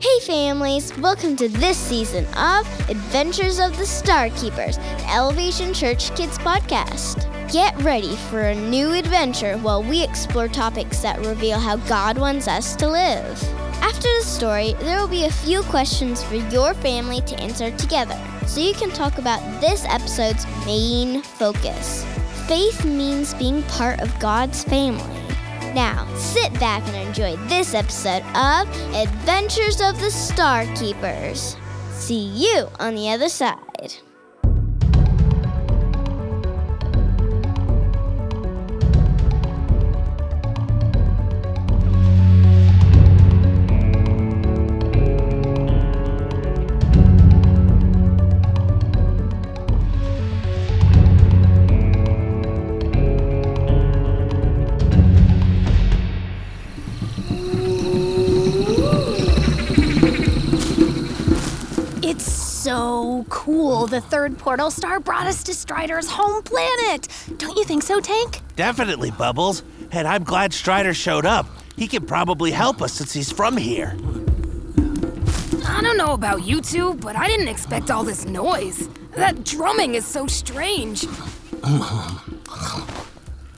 Hey families, welcome to this season of Adventures of the Star Keepers, the Elevation Church Kids podcast. Get ready for a new adventure while we explore topics that reveal how God wants us to live. After the story, there will be a few questions for your family to answer together, so you can talk about this episode's main focus. Faith means being part of God's family. Now, sit back and enjoy this episode of Adventures of the Star Keepers. See you on the other side. So cool. The third portal star brought us to Strider's home planet. Don't you think so, Tank? Definitely, Bubbles. And I'm glad Strider showed up. He can probably help us since he's from here. I don't know about you two, but I didn't expect all this noise. That drumming is so strange. I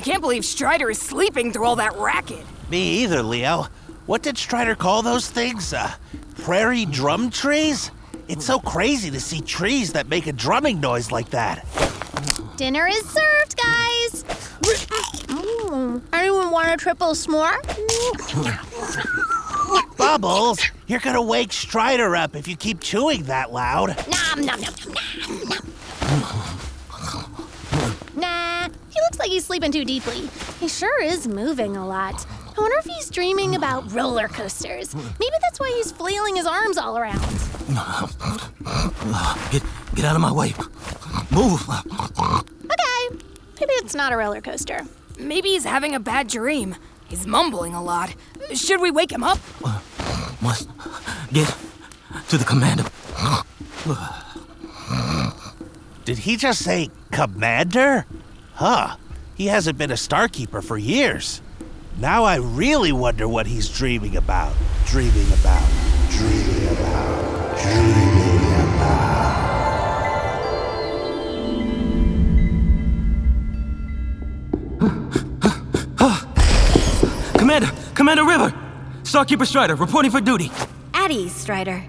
can't believe Strider is sleeping through all that racket. Me either, Leo. What did Strider call those things? Uh, prairie drum trees? It's so crazy to see trees that make a drumming noise like that. Dinner is served, guys. Anyone want a triple s'more? Bubbles, you're gonna wake Strider up if you keep chewing that loud. Nom, nom, nom, nom, nom. Nah, he looks like he's sleeping too deeply. He sure is moving a lot. I wonder if he's dreaming about roller coasters. Maybe that's why he's flailing his arms all around. Get get out of my way. Move. Okay, maybe it's not a roller coaster. Maybe he's having a bad dream. He's mumbling a lot. Should we wake him up? Must get to the commander. Did he just say commander? Huh. He hasn't been a Starkeeper for years. Now I really wonder what he's dreaming about. Dreaming about. Dreaming Commander, River. Starkeeper Strider reporting for duty. At ease, Strider.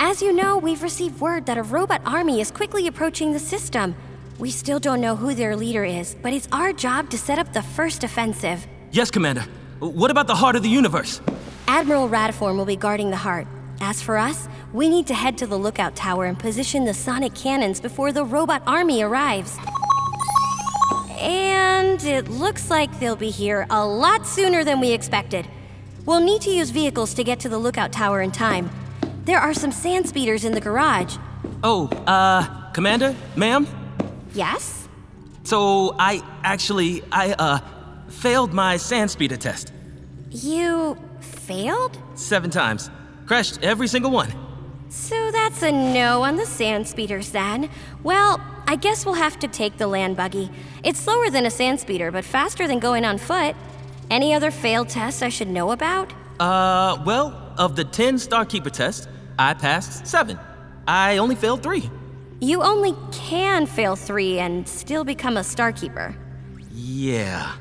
As you know, we've received word that a robot army is quickly approaching the system. We still don't know who their leader is, but it's our job to set up the first offensive. Yes, Commander. What about the heart of the universe? Admiral Rattiform will be guarding the heart. As for us, we need to head to the lookout tower and position the sonic cannons before the robot army arrives. And it looks like they'll be here a lot sooner than we expected. We'll need to use vehicles to get to the lookout tower in time. There are some sand speeders in the garage. Oh, uh, Commander, ma'am. Yes? So I actually I uh failed my sand speeder test You failed? seven times. Crashed every single one. So that's a no on the sand speeders then. Well, I guess we'll have to take the land buggy. It's slower than a sand speeder, but faster than going on foot. Any other failed tests I should know about? Uh, well, of the ten Starkeeper tests, I passed seven. I only failed three. You only can fail three and still become a starkeeper. Yeah.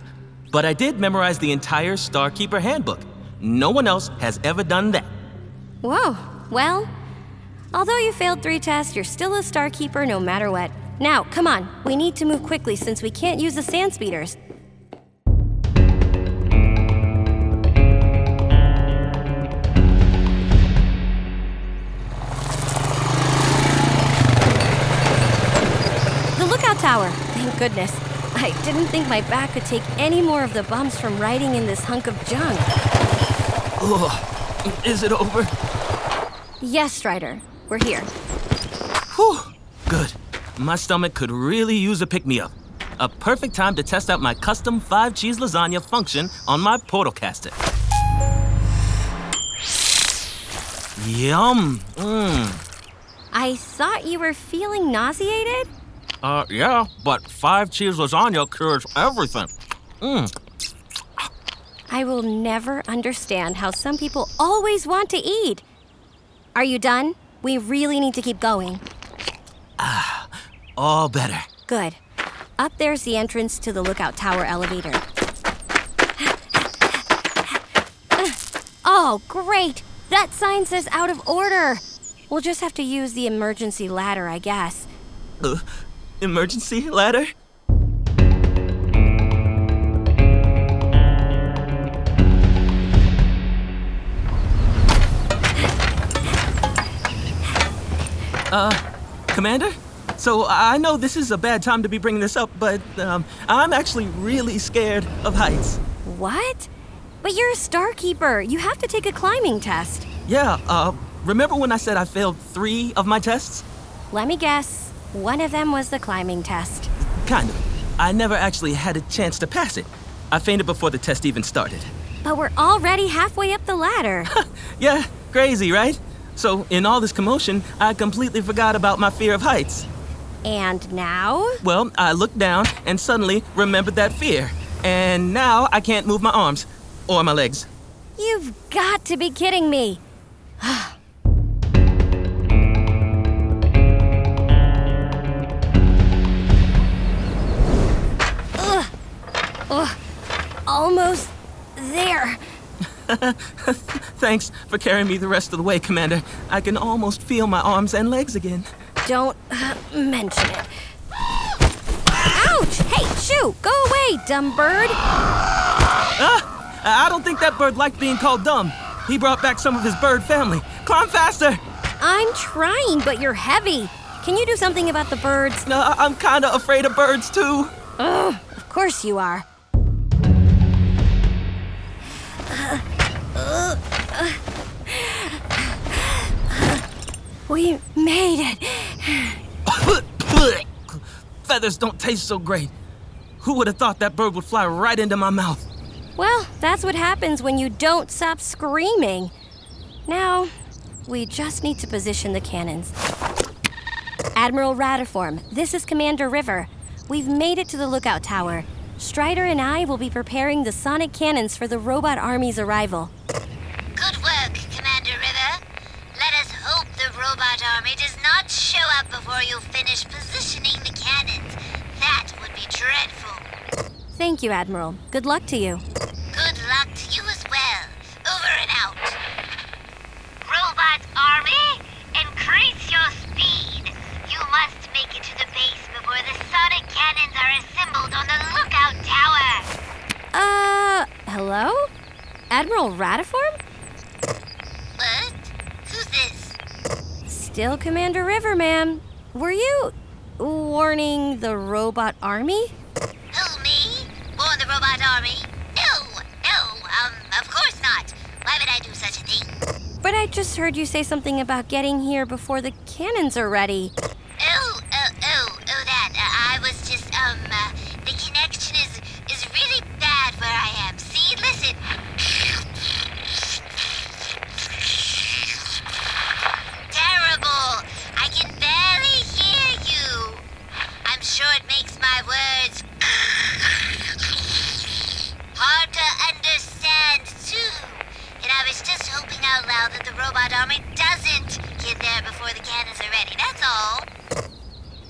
But I did memorize the entire Starkeeper handbook. No one else has ever done that. Whoa, well, although you failed three tests, you're still a starkeeper no matter what. Now, come on, we need to move quickly since we can't use the sand speeders. The lookout tower, thank goodness. I didn't think my back could take any more of the bumps from riding in this hunk of junk. Ugh. Is it over? Yes, Strider, we're here. Whew. Good. My stomach could really use a pick me up. A perfect time to test out my custom five cheese lasagna function on my portalcaster. Yum. Mmm. I thought you were feeling nauseated? Uh, yeah, but five cheese lasagna cures everything. Mmm. I will never understand how some people always want to eat. Are you done? We really need to keep going. All better. Good. Up there's the entrance to the lookout tower elevator. Oh, great! That sign says out of order. We'll just have to use the emergency ladder, I guess. Uh, emergency ladder? Uh, Commander? So I know this is a bad time to be bringing this up, but um, I'm actually really scared of heights. What? But you're a star keeper. You have to take a climbing test. Yeah, uh, remember when I said I failed three of my tests? Let me guess. One of them was the climbing test. Kind of. I never actually had a chance to pass it. I fainted before the test even started. But we're already halfway up the ladder. Yeah, crazy, right? So, in all this commotion, I completely forgot about my fear of heights. And now? Well, I looked down and suddenly remembered that fear. And now I can't move my arms or my legs. You've got to be kidding me. Ugh. Ugh. Almost there. Thanks for carrying me the rest of the way, Commander. I can almost feel my arms and legs again. Don't uh, mention it. Ouch! Hey, shoo! Go away, dumb bird! Ah! I don't think that bird liked being called dumb. He brought back some of his bird family. Climb faster! I'm trying, but you're heavy. Can you do something about the birds? No, I'm kinda afraid of birds too. Ugh, of course you are. We made it. Feathers don't taste so great. Who would have thought that bird would fly right into my mouth? Well, that's what happens when you don't stop screaming. Now, we just need to position the cannons. Admiral Rattiform, this is Commander River. We've made it to the lookout tower. Strider and I will be preparing the sonic cannons for the robot army's arrival. Good work, Commander River. Let us hope the robot army does not show up before you finish positioning the cannons. That would be dreadful. Thank you, Admiral. Good luck to you. Good luck to you as well. Over and out. Robot army, increase your speed. You must make it to the base before the sonic cannons are assembled on the lookout tower. Uh, hello? Admiral Rattiform? What? Who's this? Still Commander River, ma'am. Were you warning the robot army? Who, me? Warn the robot army? No, no, um, of course not. Why would I do such a thing? But I just heard you say something about getting here before the cannons are ready. Oh, oh, oh, oh, that. Uh, I was just, um, uh, the connection is, is really bad where I am. See, listen. Terrible. I can barely hear you. I'm sure it makes my words hard to understand, too. And I was just hoping out loud that the robot army doesn't get there before the cannons are ready. That's all.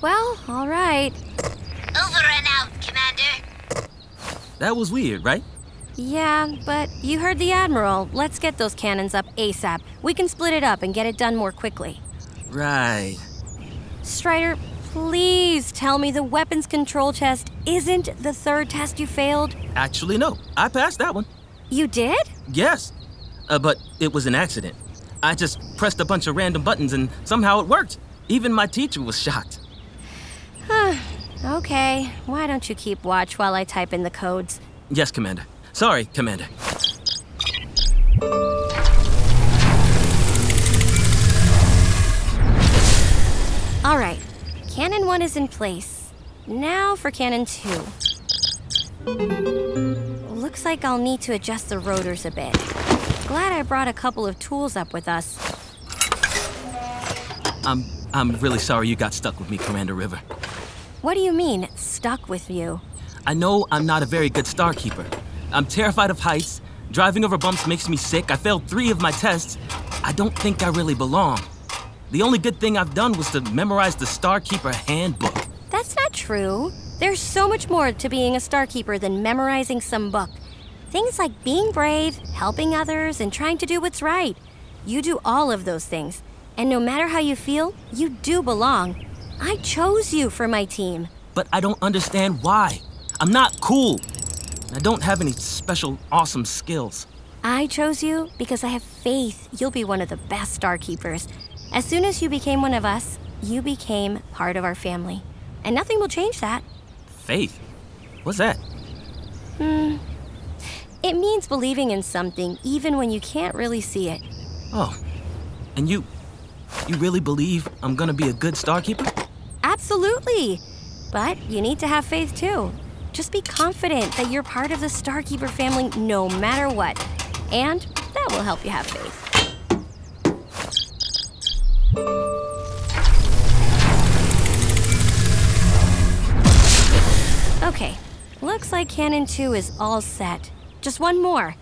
Well, all right. Over and out, Commander. That was weird, right? Yeah, but you heard the Admiral. Let's get those cannons up ASAP. We can split it up and get it done more quickly. Right. Strider, please tell me the weapons control test isn't the third test you failed. Actually, no. I passed that one. You did? Yes. Uh, but it was an accident. I just pressed a bunch of random buttons and somehow it worked. Even my teacher was shocked. Okay, why don't you keep watch while I type in the codes? Yes, Commander. Sorry, Commander. All right, Cannon 1 is in place. Now for Cannon 2. Looks like I'll need to adjust the rotors a bit. Glad I brought a couple of tools up with us. I'm I'm really sorry you got stuck with me, Commander River. What do you mean, stuck with you? I know I'm not a very good star keeper. I'm terrified of heights. Driving over bumps makes me sick. I failed three of my tests. I I don't think I really belong. The only good thing I've done was to memorize the Starkeeper handbook. That's not true. There's so much more to being a Starkeeper than memorizing some book. Things like being brave, helping others, and trying to do what's right. You do all of those things. And no matter how you feel, you do belong. I chose you for my team. But I don't understand why. I'm not cool. I don't have any special awesome skills. I chose you because I have faith you'll be one of the best Starkeepers. As soon as you became one of us, you became part of our family. And nothing will change that. Faith? What's that? Hmm. It means believing in something even when you can't really see it. Oh. And you. You really believe I'm gonna be a good Starkeeper? Absolutely. But you need to have faith too. Just be confident that you're part of the Starkeeper family no matter what. And that will help you have faith. Okay, looks like Cannon 2 is all set. Just one more.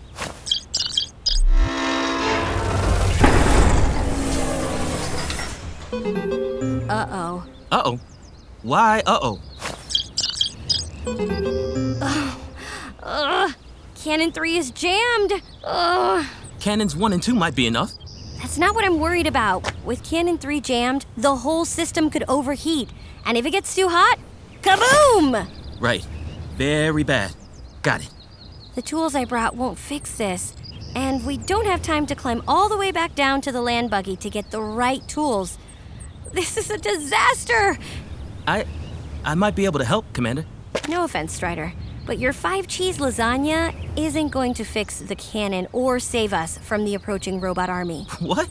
Uh oh. Uh oh. Why uh oh? Ugh. Cannon 3 is jammed. Ugh. Cannons 1 and 2 might be enough. That's not what I'm worried about. With Cannon 3 jammed, the whole system could overheat. And if it gets too hot, kaboom! Right. Very bad. Got it. The tools I brought won't fix this. And we don't have time to climb all the way back down to the land buggy to get the right tools. This is a disaster! I. I might be able to help, Commander. No offense, Strider, but your five cheese lasagna isn't going to fix the cannon or save us from the approaching robot army. What?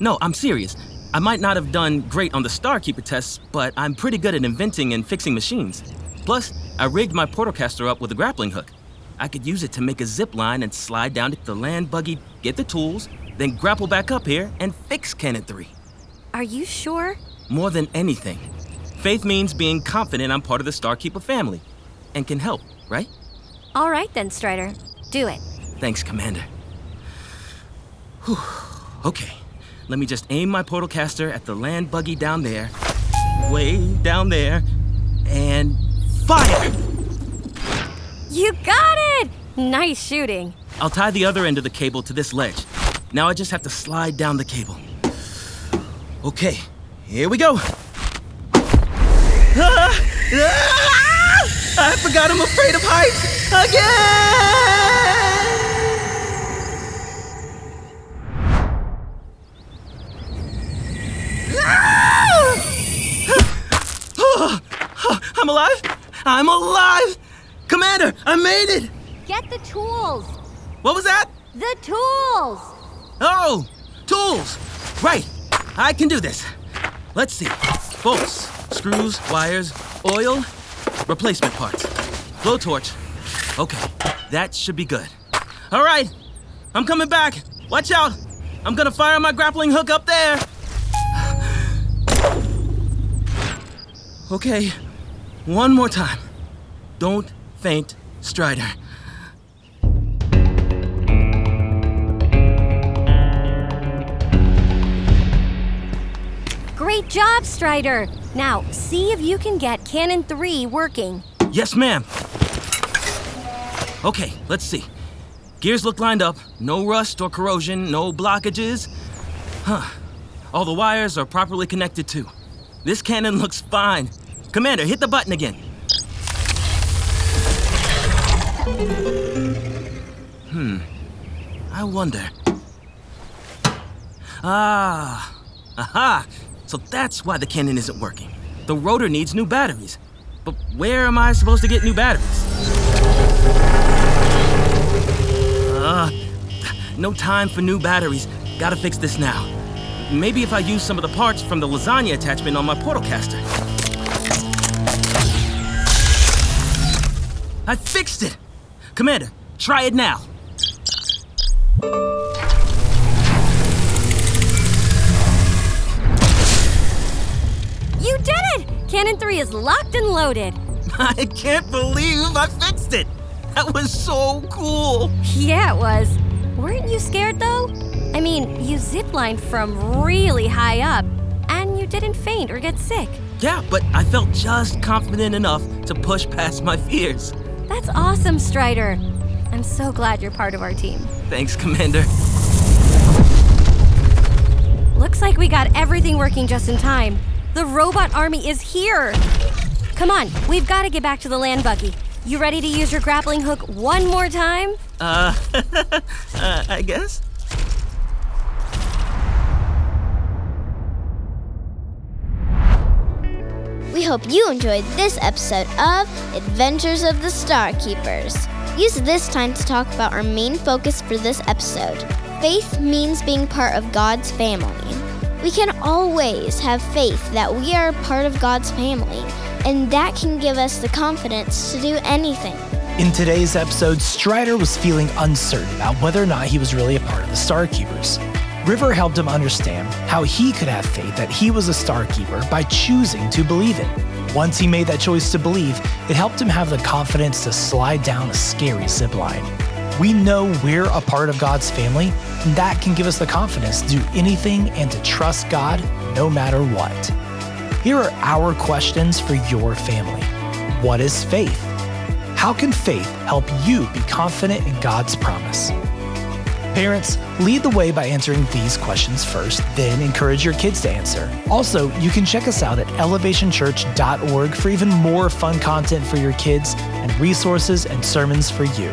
No, I'm serious. I might not have done great on the Starkeeper tests, but I'm pretty good at inventing and fixing machines. Plus, I rigged my portalcaster up with a grappling hook. I could use it to make a zip line and slide down to the land buggy, get the tools, then grapple back up here and fix Cannon 3. Are you sure? More than anything, faith means being confident I'm part of the Starkeeper family and can help, right? All right then, Strider. Do it. Thanks, Commander. Whew. Okay, let me just aim my portal caster at the land buggy down there, way down there, and fire! You got it! Nice shooting. I'll tie the other end of the cable to this ledge. Now I just have to slide down the cable. Okay, here we go. Ah! I forgot I'm afraid of heights again! Ah! I'm alive! I'm alive! Commander, I made it! Get the tools! What was that? The tools! Oh, tools! Right, I can do this. Let's see. Bolts, screws, wires, oil, replacement parts, blowtorch. Okay, that should be good. All right, I'm coming back. Watch out! I'm gonna fire my grappling hook up there. Okay, one more time. Don't faint, Strider. Great job, Strider! Now, see if you can get Cannon 3 working. Yes, ma'am. Okay, let's see. Gears look lined up. No rust or corrosion, no blockages. Huh. All the wires are properly connected too. This cannon looks fine. Commander, hit the button again. Hmm. I wonder. Ah. Aha. So that's why the cannon isn't working. The rotor needs new batteries. But where am I supposed to get new batteries? Uh, no time for new batteries. Gotta fix this now. Maybe if I use some of the parts from the lasagna attachment on my portalcaster. I fixed it! Commander, try it now. Cannon 3 is locked and loaded. I can't believe I fixed it! That was so cool! Yeah, it was. Weren't you scared though? I mean, you ziplined from really high up, and you didn't faint or get sick. Yeah, but I felt just confident enough to push past my fears. That's awesome, Strider. I'm so glad you're part of our team. Thanks, Commander. Looks like we got everything working just in time. The robot army is here. Come on, we've got to get back to the land buggy. You ready to use your grappling hook one more time? Uh, uh I guess? We hope you enjoyed this episode of Adventures of the Star Keepers. Use this time to talk about our main focus for this episode. Faith means being part of God's family. We can always have faith that we are part of God's family, and that can give us the confidence to do anything. In today's episode, Strider was feeling uncertain about whether or not he was really a part of the Star Keepers. River helped him understand how he could have faith that he was a Star Keeper by choosing to believe it. Once he made that choice to believe, it helped him have the confidence to slide down a scary zip line. We know we're a part of God's family, and that can give us the confidence to do anything and to trust God no matter what. Here are our questions for your family What is faith? How can faith help you be confident in God's promise? Parents, lead the way by answering these questions first, then encourage your kids to answer. Also, you can check us out at elevationchurch.org for even more fun content for your kids and resources and sermons for you.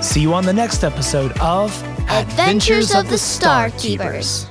See you on the next episode of Adventures of the Star Keepers.